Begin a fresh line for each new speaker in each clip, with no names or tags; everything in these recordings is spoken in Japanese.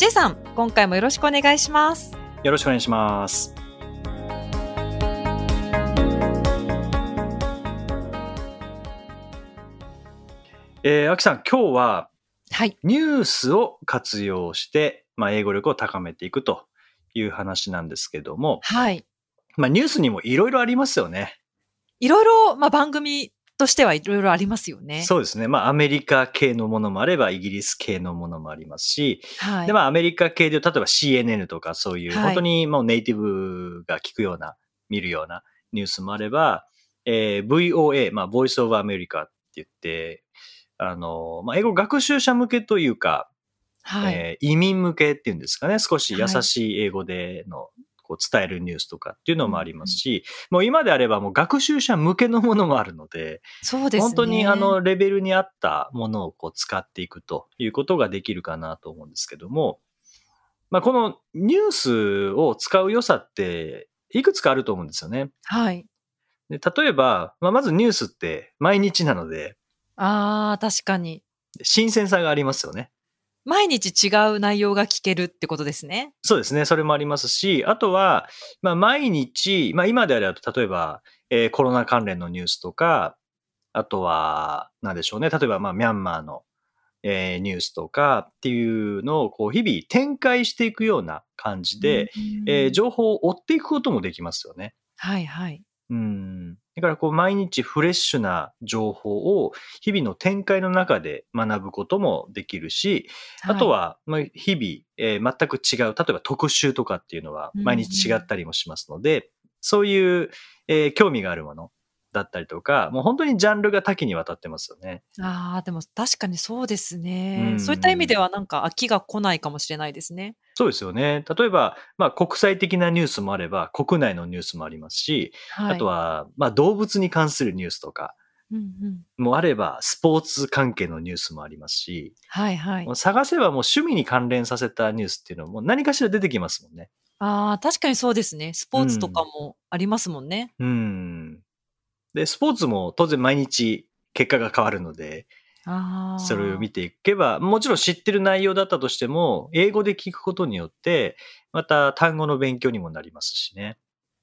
J さん、今回もよろしくお願いします。
よろしくお願いしますえー、あきさん今日は
はい。
ニュースを活用して、まあ、英語力を高めていくという話なんですけども、
はい。
まあ、ニュースにもいろいろありますよね。
いろいろ、まあ、番組としてはいろいろありますよね。
そうですね。まあ、アメリカ系のものもあれば、イギリス系のものもありますし、
はい。
で、まあ、アメリカ系で、例えば CNN とかそういう、
はい
本当にもうネイティブが聞くような、見るようなニュースもあれば、えー VOA、まあ、Voice of America って言って、あの、まあ、英語学習者向けというか、
はい。
えー移民向けっていうんですかね、少し優しい英語での、こう伝えるニュースとかっていうのもありますし、もう今であればもう学習者向けのものもあるので、
そうですね。
本当にあのレベルに合ったものをこう使っていくということができるかなと思うんですけども、まあ、このニュースを使う良さっていくつかあると思うんですよね。
はい。
で例えば、まあ、まずニュースって毎日なので、
ああ、確かに。
新鮮さがありますよね。
毎日違う内容が聞けるってことですね。
そうですね。それもありますし、あとは、まあ、毎日、まあ、今であれば、例えば、えーコロナ関連のニュースとか、あとは、なんでしょうね。例えば、まあ、ミャンマーの、えーニュースとかっていうのを、こう、日々展開していくような感じで、
うん
えー情報を追っていくこともできますよね。
はいはい。
うん。だから、こう、毎日フレッシュな情報を日々の展開の中で学ぶこともできるし、あとは、まあ、日々、えー全く違う、例えば特集とかっていうのは
うん
毎日違ったりもしますので、そういう、えー興味があるものだったりとか、もう本当にジャンルが多岐にわたってますよね。
ああ、でも確かにそうですね、
うん
そういった意味ではなんか飽きが来ないかもしれないですね。
そうですよね。例えば、まあ、国際的なニュースもあれば、国内のニュースもありますし、
はい、
あと、は、まあ、動物に関するニュースとか
うんうん、
もあれば、スポーツ関係のニュースもありますし、
はいはい。
探せばもう趣味に関連させたニュースっていうのも何かしら出てきますもんね。
ああ、確かにそうですね。スポーツとかもありますもんね。
うん。で、スポーツも当然毎日結果が変わるので。それを見ていけば、もちろん知ってる内容だったとしても、英語で聞くことによって、また単語の勉強にもなりますしね。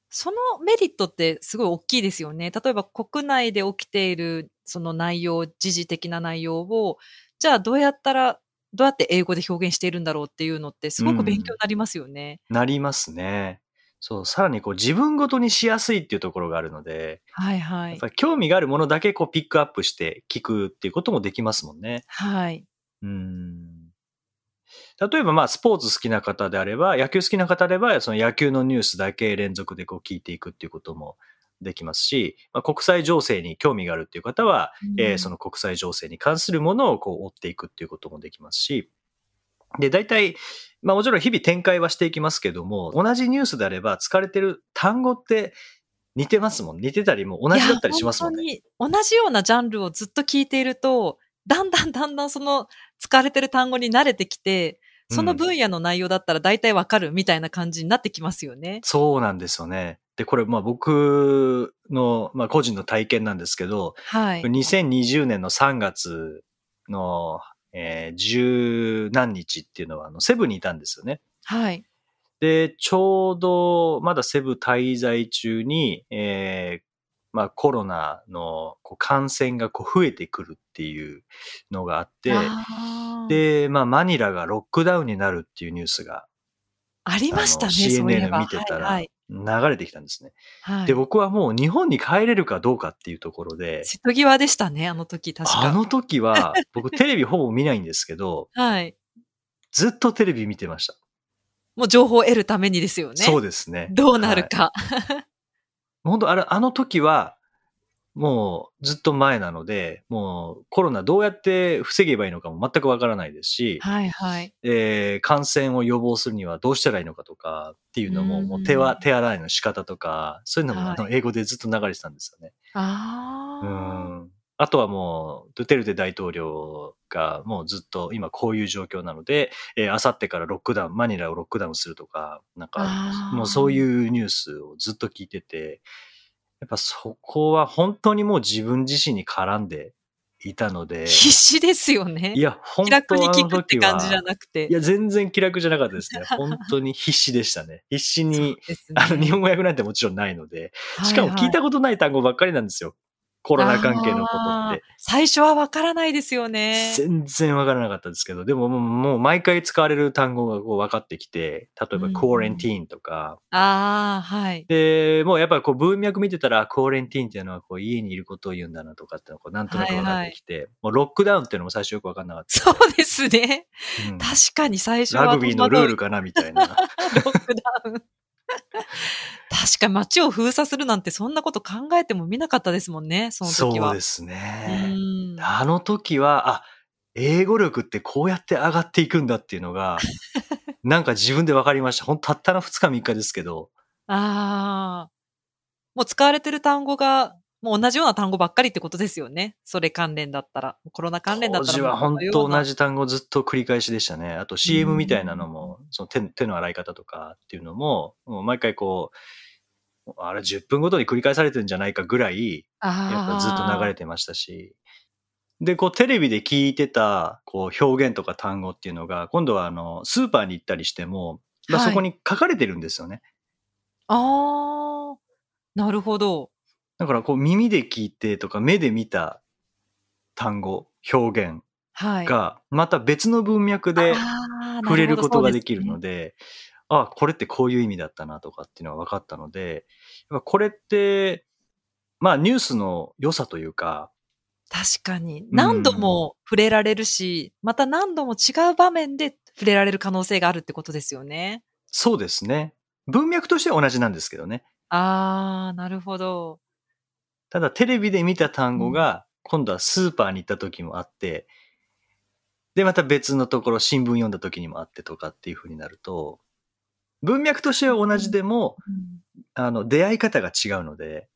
そのメリットってすごい大きいですよね。例えば国内で起きているその内容、時事的な内容を、じゃあどうやったら、どうやって英語で表現しているんだろうっていうのってすごく勉強になりますよね。
なりますね。そう、さらにこう自分ごとにしやすいっていうところがあるので、
はいはい
やっぱ。り興味があるものだけこうピックアップして聞くっていうこともできますもんね。
はい。
うん。例えばまあスポーツ好きな方であれば、野球好きな方であれば、その野球のニュースだけ連続でこう聞いていくっていうこともできますし、まあ、国際情勢に興味があるっていう方は、えーその国際情勢に関するものをこう追っていくっていうこともできますし、で、大体、まあもちろん日々展開はしていきますけども、同じニュースであれば使われてる単語って似てますもん。似てたりも同じだったりしますもんね。
いや本当に同じようなジャンルをずっと聞いていると、だんだんだんだんその使われてる単語に慣れてきて、その分野の内容だったら大体わかるみたいな感じになってきますよね。
そうなんですよね。で、これ、まあ僕の、まあ個人の体験なんですけど、
はい。
2020年の3月の、えー十何日っていうのは、あの、セブにいたんですよね。
はい。
で、ちょうど、まだセブ滞在中に、えーまあコロナのこう感染がこう増えてくるっていうのがあって、で、まあマニラがロックダウンになるっていうニュースが、
ありましたね、
CNN
ば。
見てた
はい
ら流れてきたんですね。
はいはい
で、僕はもう日本に帰れるかどうかっていうところで、
瀬戸際でしたね、あの時、確か。
あの時は、僕テレビほぼ見ないんですけど、
はい。
ずっとテレビ見てました。
もう情報を得るためにですよね。
そうですね。
どうなるか。
本当あれ、あの時は、もうずっと前なので、もうコロナどうやって防げばいいのかも全くわからないですし、
はいはい。
えー感染を予防するにはどうしたらいいのかとかっていうのも、
うん
もう手は、手洗いの仕方とか、そういうのも
はい
あの英語でずっと流れてたんですよね。
あ
う
あ。
ん。あとはもう、ドゥテルテ大統領がもうずっと今こういう状況なので、えー、あさってからロックダウン、マニラをロックダウンするとか、なんかもうそういうニュースをずっと聞いてて、やっぱそこは本当にもう自分自身に絡んでいたので、
必死ですよね。
いや、本
気楽に聞くって感じじゃなくて。
いや、全然気楽じゃなかったですね。本当に必死でしたね。必死に、
ね
あの、日本語訳なんてもちろんないので、しかも聞いたことない単語ばっかりなんですよ。コロナ関係のことって。
最初はわからないですよね。
全然わからなかったですけど、でももう毎回使われる単語がこう分かってきて、例えば
うん
コーレンティーンとか、
ああ、はい。
で、もうやっぱりこう文脈見てたら、コーレンティーンっていうのはこう家にいることを言うんだなとかっていうのがこうなんとなく分かってきて、もうロックダウンっていうのも最初よく分かんなかった。
そうですね。
うん
確かに最初は
ラグビーのルール
か。
かなみたいな。
ロックダウン。確かに街を封鎖するなんてそんなこと考えてもみなかったですもんね、その時は。
そうですね。
うん
あの時は、あ、英語力ってこうやって上がっていくんだっていうのが、なんか自分で分かりました。ほんとたったの2日3日ですけど、
ああ。もう使われてる単語が、もう同じような単語ばっかりってことですよね。それ関連だったら。コロナ関連だったら
当時は本当同
じ。
じ単語ずっと繰り返しでしたね。あと CM みたいなのも、その手手の洗い方とかっていうのも、もう毎回こう、あれ10分ごとに繰り返されてるんじゃないかぐらい、やっぱずっと流れてましたし。で、こうテレビで聞いてたこう表現とか単語っていうのが、今度はあの、スーパーに行ったりしても、まあ、
はい
そこに書かれてるんですよね。
ああ。なるほど。
だからこう耳で聞いてとか目で見た単語、表現
はい。
がまた別の文脈で触れることができるの。で、あ、これってこういう意味だったなとかっていうのが分かったので、やっぱこれって、まあニュースの良さというか、
確かに。何度も触れられるし、また何度も違う場面で触れられる可能性があるってことですよね。
そうですね。文脈としては同じなんですけどね。
ああ、なるほど。
ただテレビで見た単語が、今度はスーパーに行った時もあって、で、また別のところ、新聞読んだ時にもあってとかっていう風になると、文脈としては同じでも、
うん。
あの、出会い方が違うので、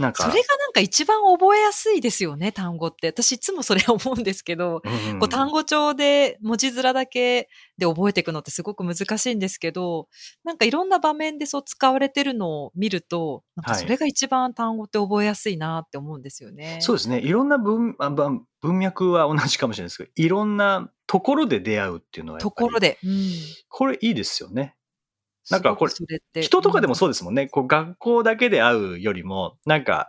なんか、
それがなんか一番覚えやすいですよね、単語って。私いつもそれ思うんですけど、
うんうん
こう単語帳で文字面だけで覚えていくのってすごく難しいんですけど、なんかいろんな場面でそう使われてるのを見ると、なんかそれが一番単語って覚えやすいなって思うんですよね。
そうですね。いろんな文文脈は同じかもしれないですけど、いろんなところで出会うっていうのはやっぱり
ところで。うん。
これいいですよね。なんかこれ人とかでも
うん
そうですもんね。こう学校だけで会うよりも、なんか、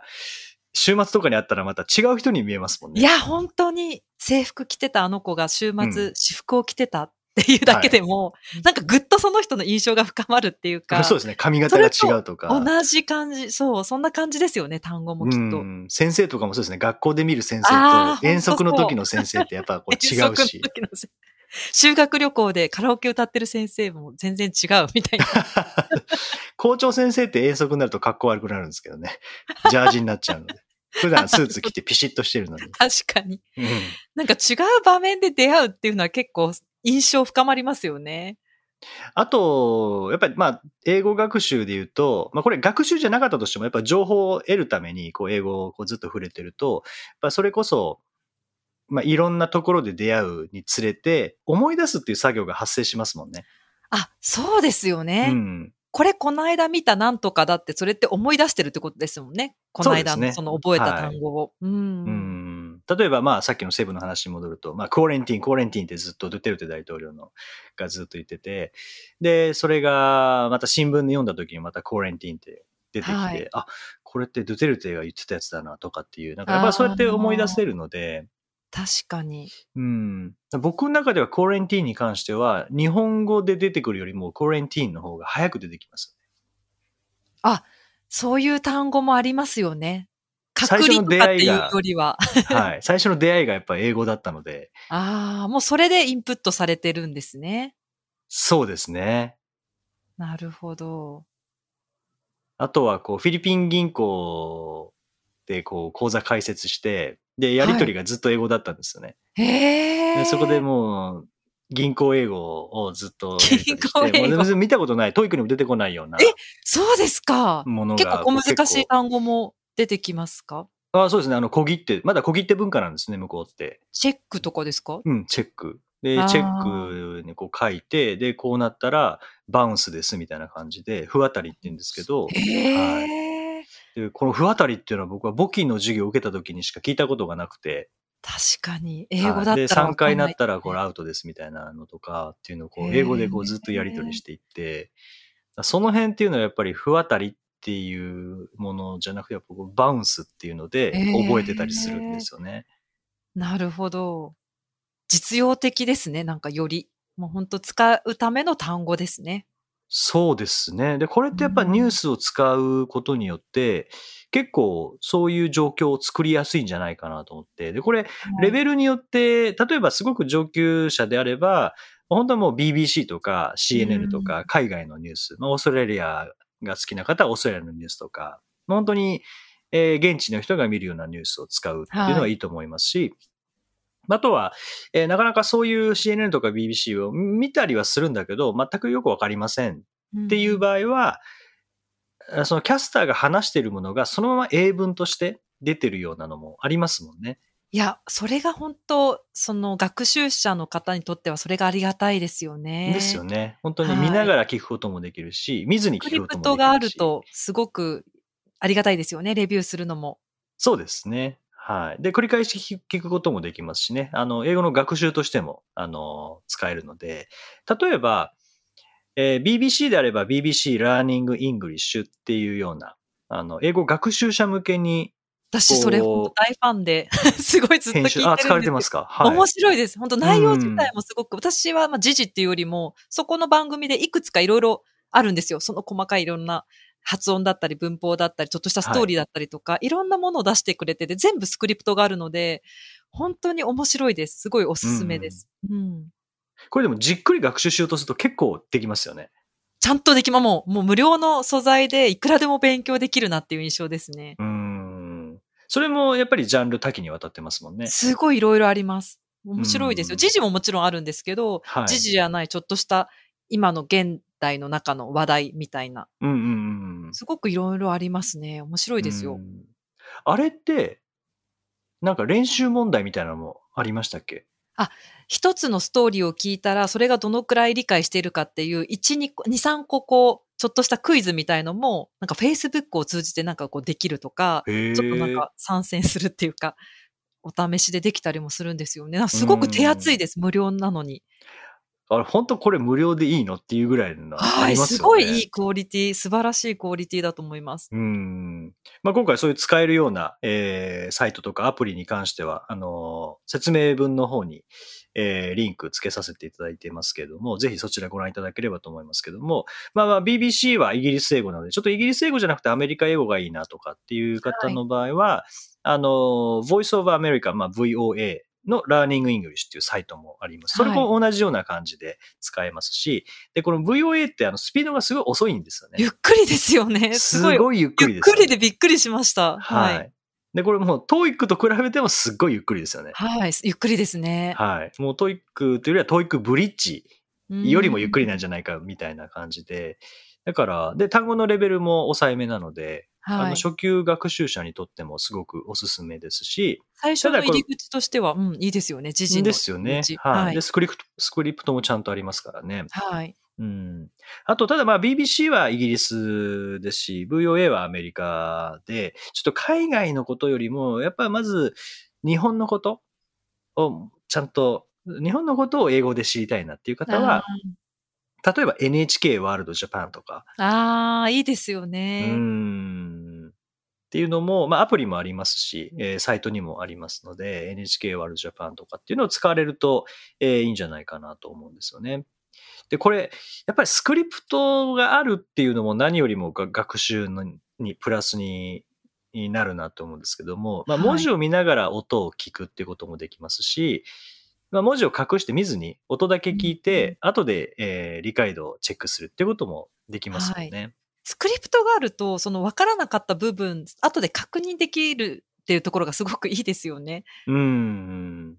週末とかに会ったらまた違う人に見えますもんね。
いや、本当に制服着てたあの子が週
う
末
ん
私服を着てたっていうだけでも、なんかぐっとその人の印象が深まるっていうか、
そうですね。髪型が違うとか。
同じ感じ、そう、そんな感じですよね、単語もきっと。
うん先生とかもそうですね。学校で見る先生と遠足の時の先生ってやっぱこう違う
遠足の
し。
修学旅行でカラオケ歌ってる先生も全然違うみたいな。
校長先生って遠足になると格好悪くなるんですけどね。ジャージになっちゃうので。普段スーツ着てピシッとしてるのに。
確かに。
うん
なんか違う場面で出会うっていうのは結構印象深まりますよね。
あと、やっぱりまあ、英語学習で言うと、まあこれ学習じゃなかったとしても、やっぱ情報を得るために、こう英語をこうずっと触れてると、やっぱそれこそ、まあいろんなところで出会うにつれて、思い出すっていう作業が発生しますもんね。
あ、そうですよね。
うん。
これこの間見たなんとかだってそれって思い出してるってことですもんね。この間のその覚えた単語を。うん。
うん例えば、まあ、さっきのセブンの話に戻ると、まあ、クオレンティン、クオレンティンってずっとドゥテルテ大統領のがずっと言ってて、で、それが、また新聞で読んだ時にまたクオレンティンって出てきて、
はい
あ、これってドゥテルテが言ってたやつだなとかっていう、なんかやっぱそうやって思い出せるので、
確かに。
うん、僕の中ではクオレンティンに関しては、日本語で出てくるよりもクオレンティンの方が早く出てきます。
そういう単語もありますよね。隔離とかっていう
出会いが
よりは。
はい。最初の出会いがやっぱ英語だったので、
ああ、もうそれでインプットされてるんですね。
そうですね。
なるほど。
あとは、こう、フィリピン銀行でこう講座解説して、で、やりとりがずっと英語だったんですよね。
へえ。
でそこでもう、銀行英語をずっと
銀行英語
見たことない、 TOEIC にも出てこないような
えそうですか。
ものが。
結構小難し
結
い単語も出てきますか？
構あそうですね。あの、小切手、まだ小切手文化なんですね、向こうって。
チェックとかですか？
うん、 check。でチェックにこう書いて、で、こうなったら、 bounce ですみたいな感じで、不渡りって言うんですけど、
へ
はい
え。
でこの不渡りっていうのは僕は簿記の授業を受けた時にしか聞いたことがなくて、
確かに。英語だったら
はいで、3回なったらこれ
わ
アウトですみたいなのとかっていうのをこう英語でこうずっとやり取りしていって、その辺っていうのはやっぱり不当たりっていうものじゃなくて、やっぱバウンスっていうので覚えてたりするんですよね。
なるほど。実用的ですね。なんかより。もう本当使うための単語ですね。
そうですね。で、これってやっぱ
うん
ニュースを使うことによって、結構そういう状況を作りやすいんじゃないかなと思って。で、これ、レベルによって、例えばすごく上級者であれば、本当はもう BBC とか CNN とか海外のニュース、まあ、オーストラリアが好きな方はオーストラリアのニュースとか、まあ本当に、えー現地の人が見るようなニュースを使うっていうのはいいと思いますし、あとは、えーなかなかそういう CNN とか BBC を見たりはするんだけど、全くよくわかりませんっていう場合は、あそのキャスターが話しているものがそのまま英文として出てるようなのもありますもんね。
いや、それが本当、その学習者の方にとってはそれがありがたいですよね。
ですよね。本当に
はい
見ながら聞くこともできるし、見ずに聞くこともできるし。
プトがあるとすごくありがたいですよね。レビューするのも。
そうですね。はい。で、繰り返し聞聞くこともできますしね。あの、英語の学習としても、あの、使えるので、例えば、えー BBC であれば BBC Learning English っていうような、あの、英語学習者向けに
私それ大ファンで、すごいずっと聞いてるんですよ。
使われてますか？はい。
面白いです。本当内容自体もすごく、私はまあ時事っていうよりも、そこの番組でいくつかいろいろあるんですよ。その細かいいろんな発音だったり文法だったり、ちょっとしたストーリーだったりとか、い、ろんなものを出してくれてて、全部スクリプトがあるので、本当に面白いです。すごいおすすめです。うん。
これでもじっくり学習しようとすると結構できますよね。
ちゃんとできま、もう、もう無料の素材でいくらでも勉強できるなっていう印象ですね。
うーん。それもやっぱりジャンル多岐にわたってますもんね。
すごいいろいろあります。面白いですよ。
うん
時事ももちろんあるんですけど、
はい。
時事じゃないちょっとした今の現代の中の話題みたいな。
うんうんうんうん。
すごくいろいろありますね。面白いですよ。
うんあれって、なんか練習問題みたいなのもありましたっけ？
一つのストーリーを聞いたら、それがどのくらい理解しているかっていう、1、2個、2、3個こう、ちょっとしたクイズみたいのも、なんか Facebook を通じてなんかこうできるとか、
へ
ちょっとなんか参戦するっていうか、お試しでできたりもするんですよね。すごく手厚いです。無料なのに。
あれ、本当これ無料でいいのっていうぐらいのあ
はい。
すよね。
すごいいいクオリティ、素晴らしいクオリティだと思います。
うん。まあ、今回そういう使えるような、えーサイトとかアプリに関しては、あのー説明文の方に、えーリンク付けさせていただいていますけれども、ぜひそちらご覧いただければと思いますけども、まあまあ BBC はイギリス英語なので、ちょっとイギリス英語じゃなくてアメリカ英語がいいなとかっていう方の場合は、あのー Voice of America、まあ VOA の Learning English っていうサイトもあります。それも同じような感じで使えますし、で、この VOA ってあのスピードがすごい遅いんですよね。
ゆっくりですよね。
す
すごい。
ゆっくり
ゆっ
ですよね、
くりでびっくりしました。
はい。
はい。
で、これもう、 TOEIC と比べてもすっごいゆっくりですよね。
はい。ゆっくりですね。
はい。もう TOEIC というよりは TOEIC Bridge
うん
よりもゆっくりなんじゃないかみたいな感じで。だから、で、単語のレベルも抑えめなので、あ
はい。
の初級学習者にとってもすごくおすすめですし、
最初の入り口としては、うん、いいですよね。時事の
ですよねはい。
はい
で、。スクリプト、スクリプトもちゃんとありますからね。
はい。
うん。あと、ただまあ BBC はイギリスですし、VOA はアメリカで、ちょっと海外のことよりも、やっぱりまず日本のことをちゃんと、日本のことを英語で知りたいなっていう方は、例えば NHK ワールドジャパンとか、
あーあー、いいですよ
う
ね。
ん。っていうのも、まあアプリもありますし、えーサイトにもありますので、NHK ワールドジャパンとかっていうのを使われると、えーいいんじゃないかなと思うんですよね。で、これ、やっぱりスクリプトがあるっていうのも何よりもが学習のにプラスにになるなと思うんですけども、まあ、
はい
文字を見ながら音を聞くっていうこともできますし、まあ、文字を隠して見ずに音だけ聞いて、後で、えー理解度をチェックするっていうこともできますよね。
スクリプトがあると、その分からなかった部分、後で確認できるっていうところがすごくいいですよね。
うん。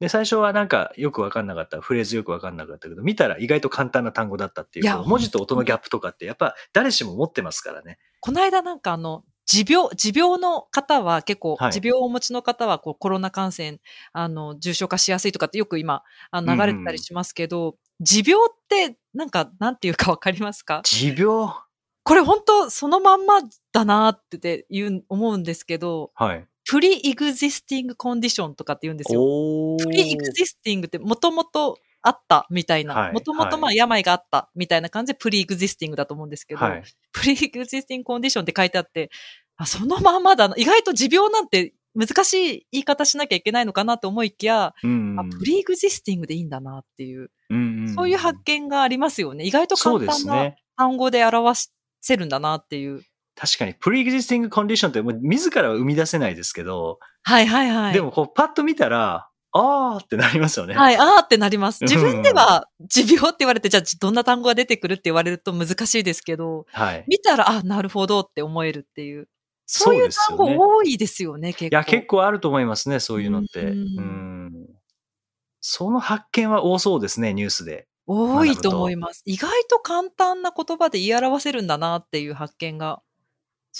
で、最初はなんかよくわかんなかった、フレーズよくわかんなかったけど、見たら意外と簡単な単語だったっていう、
い
文字と音のギャップとかってやっぱ誰しも持ってますからね。
この間なんかあの、持病、持病の方は結構、
はい。
持病をお持ちの方はこうコロナ感染、あの、重症化しやすいとかってよく今、あの流れてたりしますけど、持病ってなんか、なんていうかわかりますか？
持病？
これ本当そのまんまだなって言う、思うんですけど、
はい。
プリエグジスティングコンディションとかって言うんですよ。プリエグジスティングってもともとあったみたいな
は、い
もともとま
は
あ病があったみたいな感じでプリエグジスティングだと思うんですけど、
はい。
プリエグジスティングコンディションって書いてあって、あ、そのまんまだな。意外と持病なんて難しい言い方しなきゃいけないのかなと思いきや、
うん
あプリエグジスティングでいいんだなっていう、
うんん
そういう発見がありますよね。意外と簡単な。単語で表せるんだなっていう。
確かに、プリエグジスティングコンディションってもう自らは生み出せないですけど、
はいはいはい。
でもこうパッと見たら、あーってなりますよね。
はい、あーってなります。
うん
自分では持病って言われて、じゃあどんな単語が出てくるって言われると難しいですけど、
はい。
見たら、あ、なるほどって思えるっていう。そういう単語
そうですよね
多いですよね、結構。
いや、結構あると思いますね、そういうのって。
う
うんん。その発見は多そうですね、ニュースで。
多いと思います。意外と簡単な言葉で言い表せるんだなっていう発見が、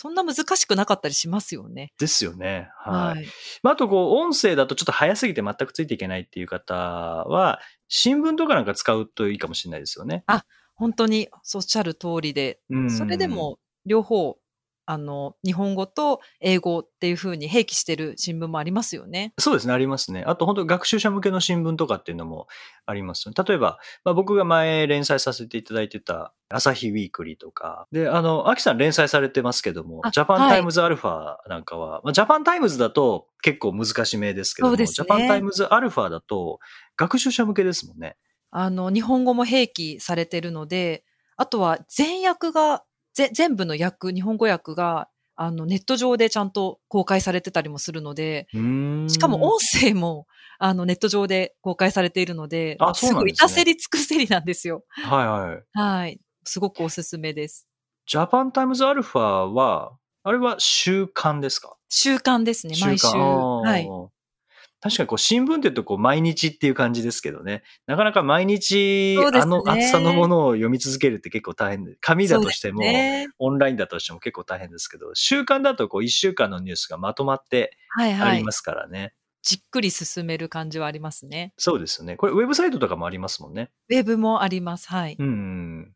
そんな難しくなかったりしますよね。
ですよね。はい。
はい。
まあ、あと、こう、音声だとちょっと早すぎて全くついていけないっていう方は、新聞とかなんか使うといいかもしれないですよね。
本当におっしゃる通りで、
うん。
それでも両方、あの、日本語と英語っていう風に併記してる新聞もありますよね。
そうですね、ありますね。あと、本当学習者向けの新聞とかっていうのもあります。例えば、まあ、僕が前連載させていただいてた、朝日ウィークリーとか。で、あの、アキさん連載されてますけども
あ、
ジャパン
はい
タイムズアルファなんかは、まあ、ジャパンタイムズだと結構難しめですけども、
ね
ジャパンタイムズアルファだと学習者向けですもんね。
あの、日本語も併記されてるので、あとは全訳が、ぜ全部の訳、日本語訳が、あの、ネット上でちゃんと公開されてたりもするので、しかも音声も、あの、ネット上で公開されているので、
あそうなん
ごい
ですね
至せり尽くせりなんですよ。
はいはい。
はい。すごくおすすめです。
ジャパンタイムズアルファは、あれは週刊ですか？
習慣ですね、毎週。はい。
確かにこう新聞って言うとこう毎日っていう感じですけどね。なかなか毎日あの厚さのものを読み続けるって結構大変で、紙だとしても、オンラインだとしても結構大変ですけど、週刊だとこう一週間のニュースがまとまってありま。すからね。
じっくり進める感じはありますね。
そうですよね。これウェブサイトとかもありますもんね。
ウェブもあります。はい。
うん。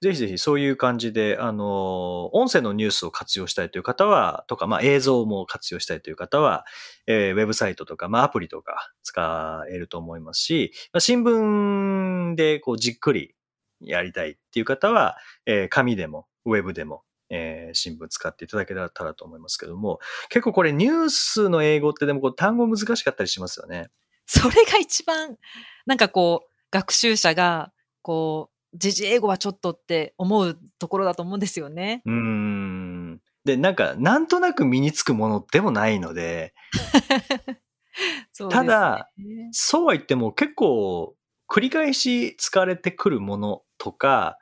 ぜひぜひそういう感じで、あの、音声のニュースを活用したいという方は、とか、まあ映像も活用したいという方は、えーウェブサイトとか、まあアプリとか使えると思いますし、まあ、新聞でこうじっくりやりたいっていう方は、えー紙でも、ウェブでも、えー新聞使っていただけたらと思いますけども、結構これニュースの英語ってでもこう単語難しかったりしますよね。
それが一番、なんかこう、学習者が、こう、時事英語はちょっとって思うところだと思うんですよね。
うーん。で、なんか、なんとなく身につくものでもないので、
ね
ただ、そうは言っても結構繰り返し使われてくるものとか、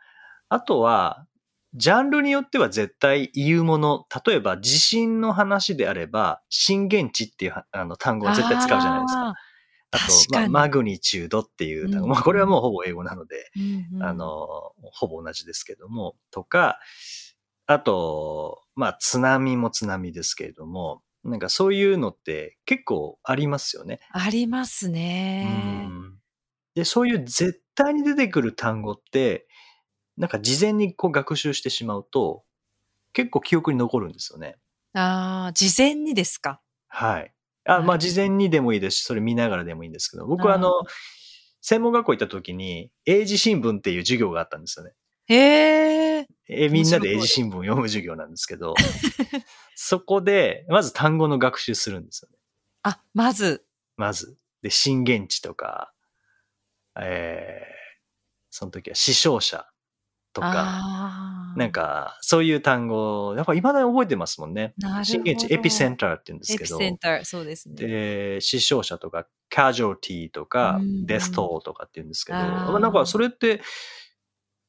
あとは、ジャンルによっては絶対言うもの、例えば地震の話であれば、震源地っていうはあの単語を絶対使うじゃないですか。
あ
と、まあマグニチュードっていうまあこれはもうほぼ英語なので、
ーうんうん
あの、ほぼ同じですけども、とか、あと、まあ、津波も津波ですけれども、なんかそういうのって結構ありますよね。
ありますね。
うんで、そういう絶対に出てくる単語って、なんか事前にこう学習してしまうと、結構記憶に残るんですよね。
ああ、事前にですか？
はい。あ、まあ、
はい
事前にでもいいですし、それ見ながらでもいいんですけど、僕はあの、専門学校行った時に、英字新聞っていう授業があったんですよね。
へえ。
えーみんなで英字新聞を読む授業なんですけど、そこで、まず単語の学習するんですよね。
あ、まず、
まず。で、震源地とか、えー、その時は死傷者とか、なん、か、そういう単語、やっぱ未だに覚えてますもんね。震源地、エピセンターって言うんです
エピ
けど、
センター、そうですね。
で、死傷者とか、カジュアルティとか
うん、
デストとかって言うんですけど、
あ
なんかそれって、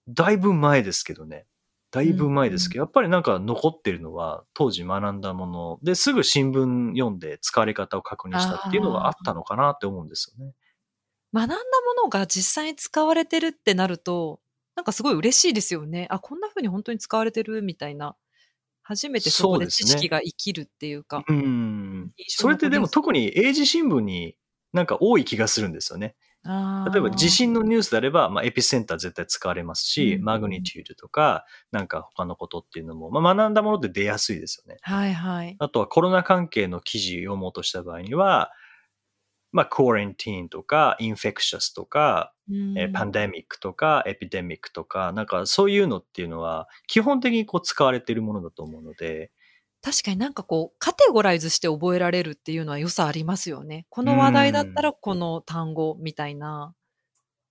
だいぶ前ですけどね。だいぶ前ですけど、やっぱりなんか残ってるのは当時学んだものですぐ新聞読んで使われ方を確認したっていうのがあったのかなって思うんですよね。
学んだものが実際に使われてるってなると、なんかすごい嬉しいですよね。あ、こんな風に本当に使われてるみたいな。初めてそこで知識が生きるっていうか。
ううん。それってでも特に英字新聞になんか多い気がするんですよね。例えば地震のニュースであれば、まあ、エピセンター絶対使われますし、
うん
マグニチュードとか、なんか他のことっていうのも、まあ、学んだもので出やすいですよね。
はいはい。
あとはコロナ関係の記事を読もうとした場合には、まあ、コーレンティーンとか、インフェクシャスとか、
うん
えーパンデミックとか、エピデミックとか、なんかそういうのっていうのは、基本的にこう使われているものだと思うので、
確かになんかこう、カテゴライズして覚えられるっていうのは良さありますよね。この話題だったらこの単語みたいな。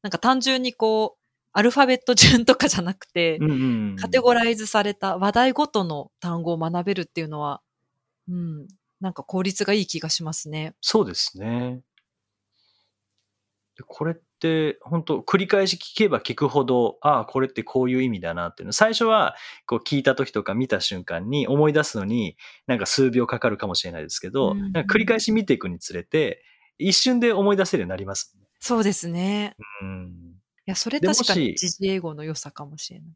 なんか単純にこう、アルファベット順とかじゃなくて、
うんうん
カテゴライズされた話題ごとの単語を学べるっていうのは、うん、なんか効率がいい気がしますね。
そうですね。でこれって、本当繰り返し聞けば聞くほど、ああ、これってこういう意味だなっていうの。最初は、こう聞いた時とか見た瞬間に思い出すのに、なんか数秒かかるかもしれないですけど、
うん
なんか繰り返し見ていくにつれて、一瞬で思い出せるようになりますね。
そうですね。
うん。
いや、それ確かに
し
時事英語の良さかもしれない。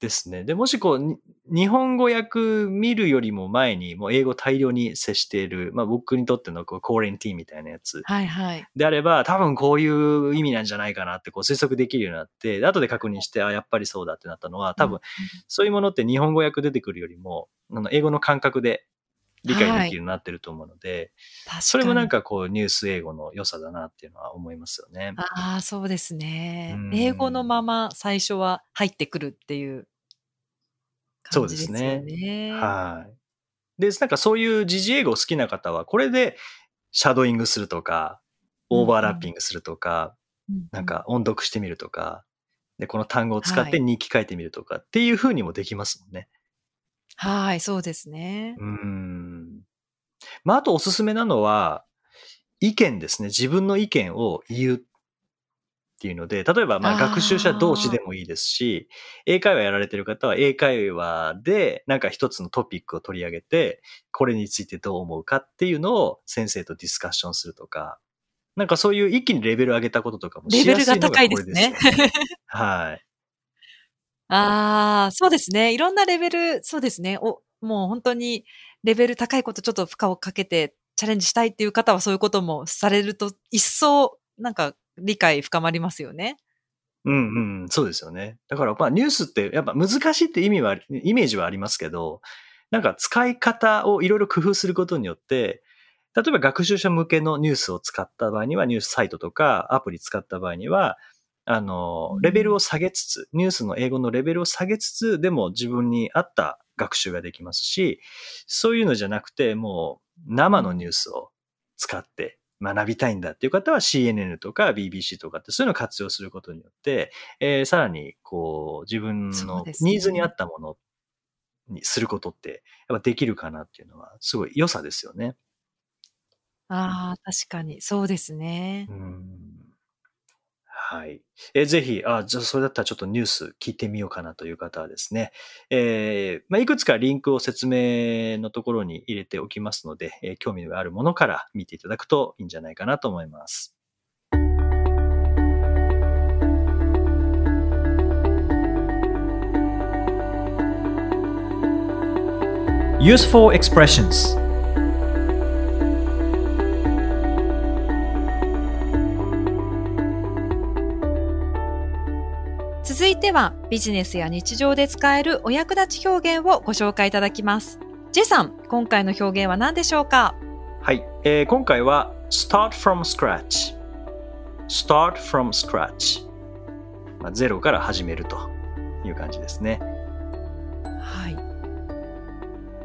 ですね。で、もしこう、に日本語訳見るよりも前に、もう英語大量に接している、まあ僕にとってのこうコーレンティーンみたいなやつ
はいはい。
であれば、多分こういう意味なんじゃないかなってこう推測できるようになって、で後で確認して、あ、やっぱりそうだってなったのは、多分、そういうものって日本語訳出てくるよりも、あの英語の感覚で理解できるようになってると思うので、
確かに。
それもなんかこうニュース英語の良さだなっていうのは思いますよね。
ああ、そうですね
う。ん
英語のまま最初は入ってくるっていう感じですよ
そう
ね。
はい。で、なんかそういう時事英語好きな方は、これでシャドーイングするとか、オーバーラッピングするとか、
うんうん
なんか音読してみるとか、で、この単語を使っ
はい
て日記書いてみるとかっていう風にもできますもんね。
はい、そうですね。
うーん。まあ、あとおすすめなのは、意見ですね。自分の意見を言うっていうので、例えば、まあ、学習者同士でもいいですし、英会話やられてる方は、英会話で、なんか一つのトピックを取り上げて、これについてどう思うかっていうのを先生とディスカッションするとか、なんかそういう一気にレベル上げたこととかもしやすいのがこれですよ
レベルが高いです
はい。
ああ、そうですね。いろんなレベル、そうですね。お、もう本当にレベル高いことちょっと負荷をかけてチャレンジしたいっていう方はそういうこともされると一層なんか理解深まりますよね。
うんうん、そうですよね。だからまあニュースってやっぱ難しいって意味は、イメージはありますけど、なんか使い方をいろいろ工夫することによって、例えば学習者向けのニュースを使った場合には、ニュースサイトとかアプリ使った場合には、あの
う、ん
レベルを下げつつ、ニュースの英語のレベルを下げつつ、でも自分に合った学習ができますし、そういうのじゃなくて、もう生のニュースを使って学びたいんだっていう方は CNN とか BBC とかってそういうのを活用することによって、えーさらにこう自分のニーズに合ったものにすることってやっぱできるかなっていうのはすごい良さですよね。
ああ、確かに。そうですね
う。んはい。えーぜひ、あ、じゃそれだったらちょっとニュース聞いてみようかなという方はですね、えーまあ、いくつかリンクを説明のところに入れておきますので、えー興味があるものから見ていただくといいんじゃないかなと思います。
Useful expressions
いてはビジネスや日常で使えるお役立ち表現をご紹介いただきます。J さん、今回の表現は何でしょうか？
はい、えー今回は start from scratch start from scratch、まあ、ゼロから始めるという感じですね。
はい。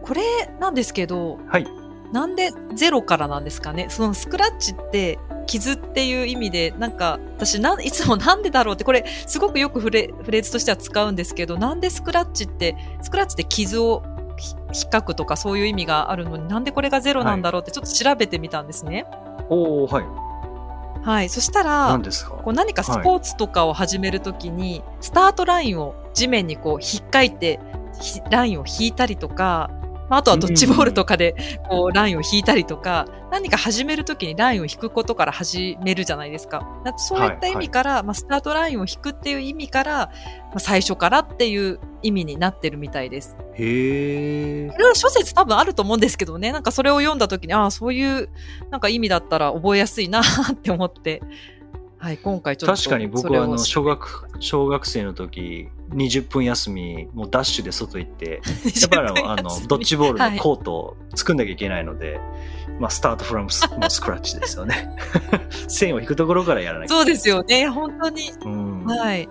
これなんですけど、
はい。
なんでゼロからなんですかね？そのスクラッチって傷っていう意味で、なんか私なんいつもなんでだろうって、これすごくよくフレフレーズとしては使うんですけど、なんでスクラッチって、スクラッチって傷をひ引っかくとかそういう意味があるのになんでこれがゼロなんだろうってちょっと調べてみたんですね。
おおはい。
はい。そしたら
何、ですか？
こう何かスポーツとかを始めるときに、スタートラインを地面にこう引っかいてひラインを引いたりとか、まあ、あとはドッジボールとかでこうラインを引いたりとか、何か始めるときにラインを引くことから始めるじゃないですか。だってそういった意味から、まあ、スタートラインを引くっていう意味から、まあ、最初からっていう意味になってるみたいです。
へえ
い。ろいろ諸説多分あると思うんですけどね、なんかそれを読んだときに、ああ、そういうなんか意味だったら覚えやすいなって思って、はい、今回ちょっと
確かに僕はあの小学小学生の時20分休みもうダッシュで外行って やっぱりあのドッジボールのコートを作んなきゃいけないので、まあ、スタートフラムス スクラッチですよね。線を引くところからやらなきゃ
そうですよね、本当に。
うん。
はい。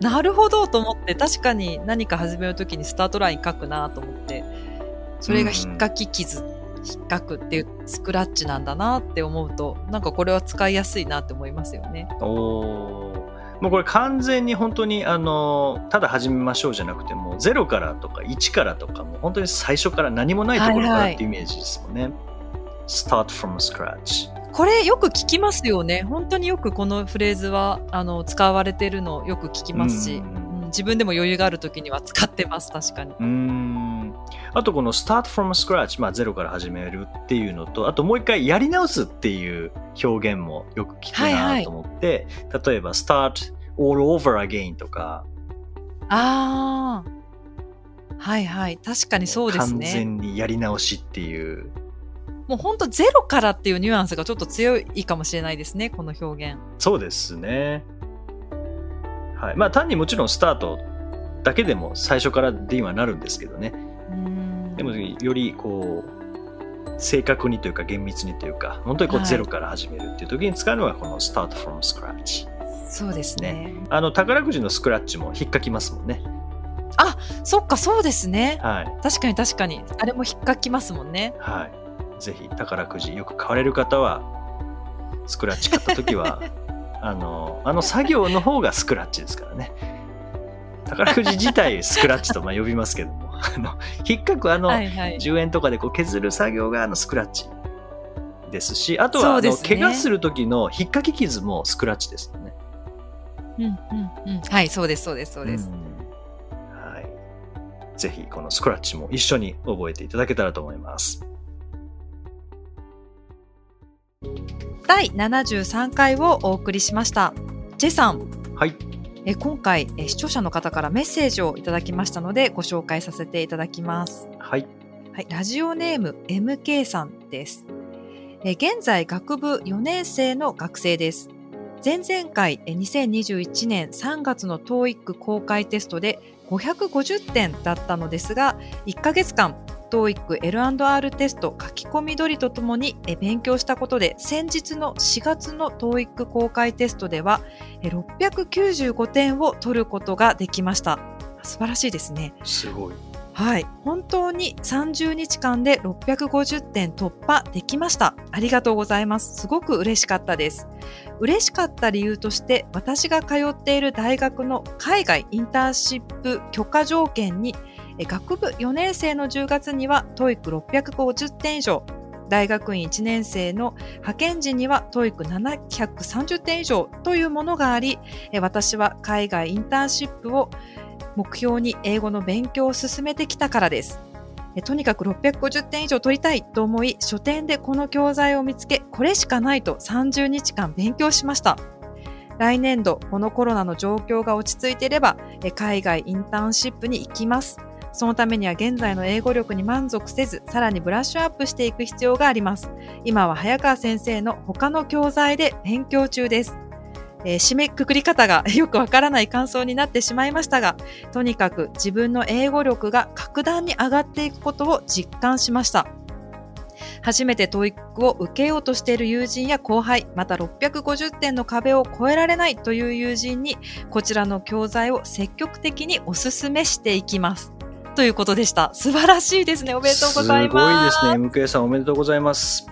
なるほどと思って、確かに何か始めるときにスタートライン書くなと思って、それが引っかき傷、引っかくっていうスクラッチなんだなって思うと、なんかこれは使いやすいなって思いますよね。
おーもうこれ完全に本当にあのただ始めましょうじゃなくても0からとか1からとかもう本当に最初から何もないところからってイメージですもんね。start from scratch。
これよく聞きますよね。本当によくこのフレーズは、あの、使われてるのよく聞きますし、
うん
うん自分でも余裕があるときには使ってます、確かに。
うーんあとこの start from scratch、まあ、ゼロから始めるっていうのとあともう一回やり直すっていう表現もよく聞く
はいは
ないと思って、例えば start all over again とか
ああ。はいはい。確かにそうです
完
ね。
全にやり直しっていう
もう本当ゼロからっていうニュアンスがちょっと強いかもしれないですね、この表現。
そうですねはいまあ単にもちろんスタートだけでも最初からではなるんですけどね
うん
でもよりこう正確にというか厳密にというか本当にこう
はい
ゼロから始めるっていう時に使うのがこの start from scratch
そうですね。
あの宝くじのスクラッチも引っかきますもんね。
そっか、そうですね。
はい。
確かに確かに。あれも引っかきますもんね。
はい。ぜひ宝くじよく買われる方は、スクラッチ買った時は、あの、あの作業の方がスクラッチですからね。宝くじ自体スクラッチとまあ呼びますけども、あの、引っかくあの、
はいはい。
10円とかでこう削る作業があのスクラッチですし、あとはあの、
ね
怪我する時の引っかき傷もスクラッチですよね。
うんうんうん。はい、そうです、そうです、そうです。
んはい。ぜひこのスクラッチも一緒に覚えていただけたらと思います。
第73回をお送りしました。ジェさん、
はい。
え今回え視聴者の方からメッセージをいただきましたのでご紹介させていただきます。
はい。
はい、ラジオネーム MK さんです。え現在学部4年生の学生です。前々回え2021年3月の TOEIC 公開テストで550点だったのですが、1ヶ月間 TOEIC L&R テスト書き込み取りとともにえ勉強したことで先日の4月の TOEIC 公開テストではえ695点を取ることができました。素晴らしいですね。
すごい。
はい。本当に30日間で650点突破できました。ありがとうございます。すごく嬉しかったです。嬉しかった理由として、私が通っている大学の海外インターンシップ許可条件に、え学部4年生の10月には TOEIC650 点以上、大学院1年生の派遣時には TOEIC730 点以上というものがあり、私は海外インターンシップを目標に英語の勉強を進めてきたからです。とにかく650点以上取りたいと思い、書店でこの教材を見つけ、これしかないと30日間勉強しました。来年度、このコロナの状況が落ち着いていれば、海外インターンシップに行きます。そのためには現在の英語力に満足せず、さらにブラッシュアップしていく必要があります。今は早川先生の他の教材で勉強中です。えー締めくくり方が よくわからない感想になってしまいましたが、とにかく自分の英語力が格段に上がっていくことを実感しました。初めて TOEIC を受けようとしている友人や後輩、また650点の壁を越えられないという友人に、こちらの教材を積極的にお勧めしていきます。ということでした。素晴らしいですね。おめでとうございます。
すごいですね。MK さんおめでとうございます。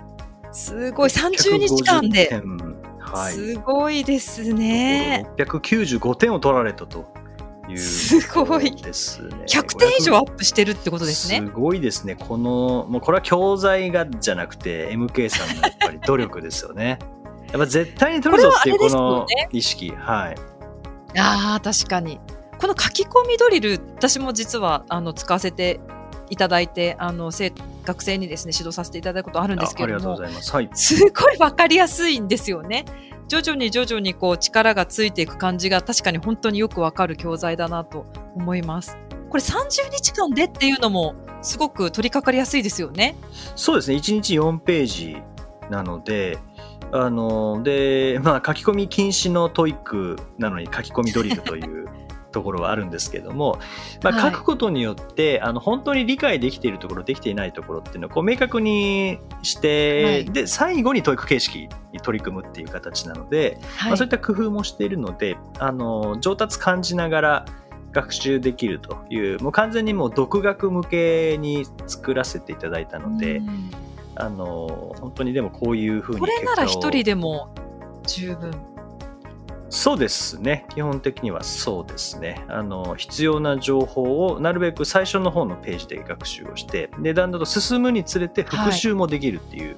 すごい。30日間
150
で。
点。はい。
すごいですね。
695点を取られたという
すごい
ですね。
100点以上アップしてるってことですね。
すごいですね。この、もうこれは教材がじゃなくて、MK さんのやっぱり努力ですよね。やっぱ絶対に取るぞっていうこの意識。はい。
ああ、確かに。この書き込みドリル、私も実はあの使わせていただいて、あの生学生にですね指導させていただくことあるんですけ
ああり
れども
がとうございます。はい。
すごいわかりやすいんですよね。徐々に徐々にこう力がついていく感じが確かに本当によくわかる教材だなと思います。これ30日間でっていうのもすごく取り掛かりやすいですよね。
そうですね、1日4ページなので、あのでまあ、書き込み禁止の TOEIC なのに書き込みドリルというところはあるんですけども、まあ、
はい。
書くことによって、あの本当に理解できているところできていないところっていうのをこう明確にして、
はい。
で最後に TOEIC 形式に取り組むっていう形なので、
はい。
まあ、そういった工夫もしているのであの上達感じながら学習できるというもう完全にもう独学向けに作らせていただいたので、
うん。
あの本当にでもこういうふうに
これなら一人
で
でも十分。
そうですね。基本的にはそうですね。あの必要な情報をなるべく最初の方のページで学習をしてでだんだんと進むにつれて復習もできるっていう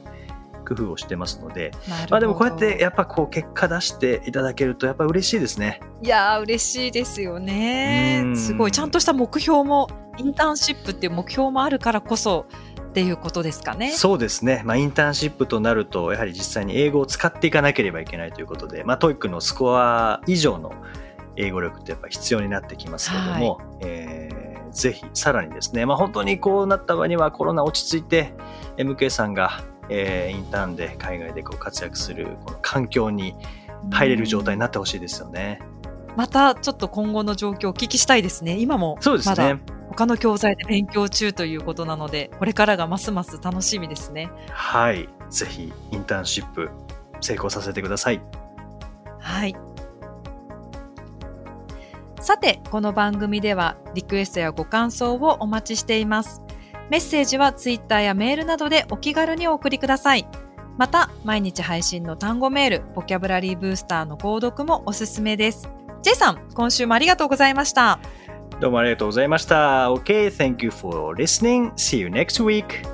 工夫をしてますので、
なるほど。
まあでもこうやってやっぱこう結果出していただけるとやっぱ嬉しいですね。
いやー嬉しいですよね。
う。ん。
すごい。ちゃんとした目標もインターンシップっていう目標もあるからこそっていうことですかね。
そうですね、まあ、インターンシップとなるとやはり実際に英語を使っていかなければいけないということで、まあ、TOEIC のスコア以上の英語力ってやっぱ必要になってきますけども、えーぜひさらにですね、まあ、本当にこうなった場合にはコロナ落ち着いて MK さんが、えーインターンで海外でこう活躍するこの環境に入れる状態になってほしいですよね。
またちょっと今後の状況をお聞きしたいですね。今も
そうですね。
他の教材で勉強中ということなので、これからがますます楽しみですね。
はい。ぜひインターンシップ成功させてください。
はい。さて、この番組ではリクエストやご感想をお待ちしています。メッセージはツイッターやメールなどでお気軽にお送りください。また、毎日配信の単語メール、ボキャブラリーブースターの購読もおすすめです。J さん、今週もありがとうございました。
どうもありがとうございました。Okay, thank you for listening. See you next week.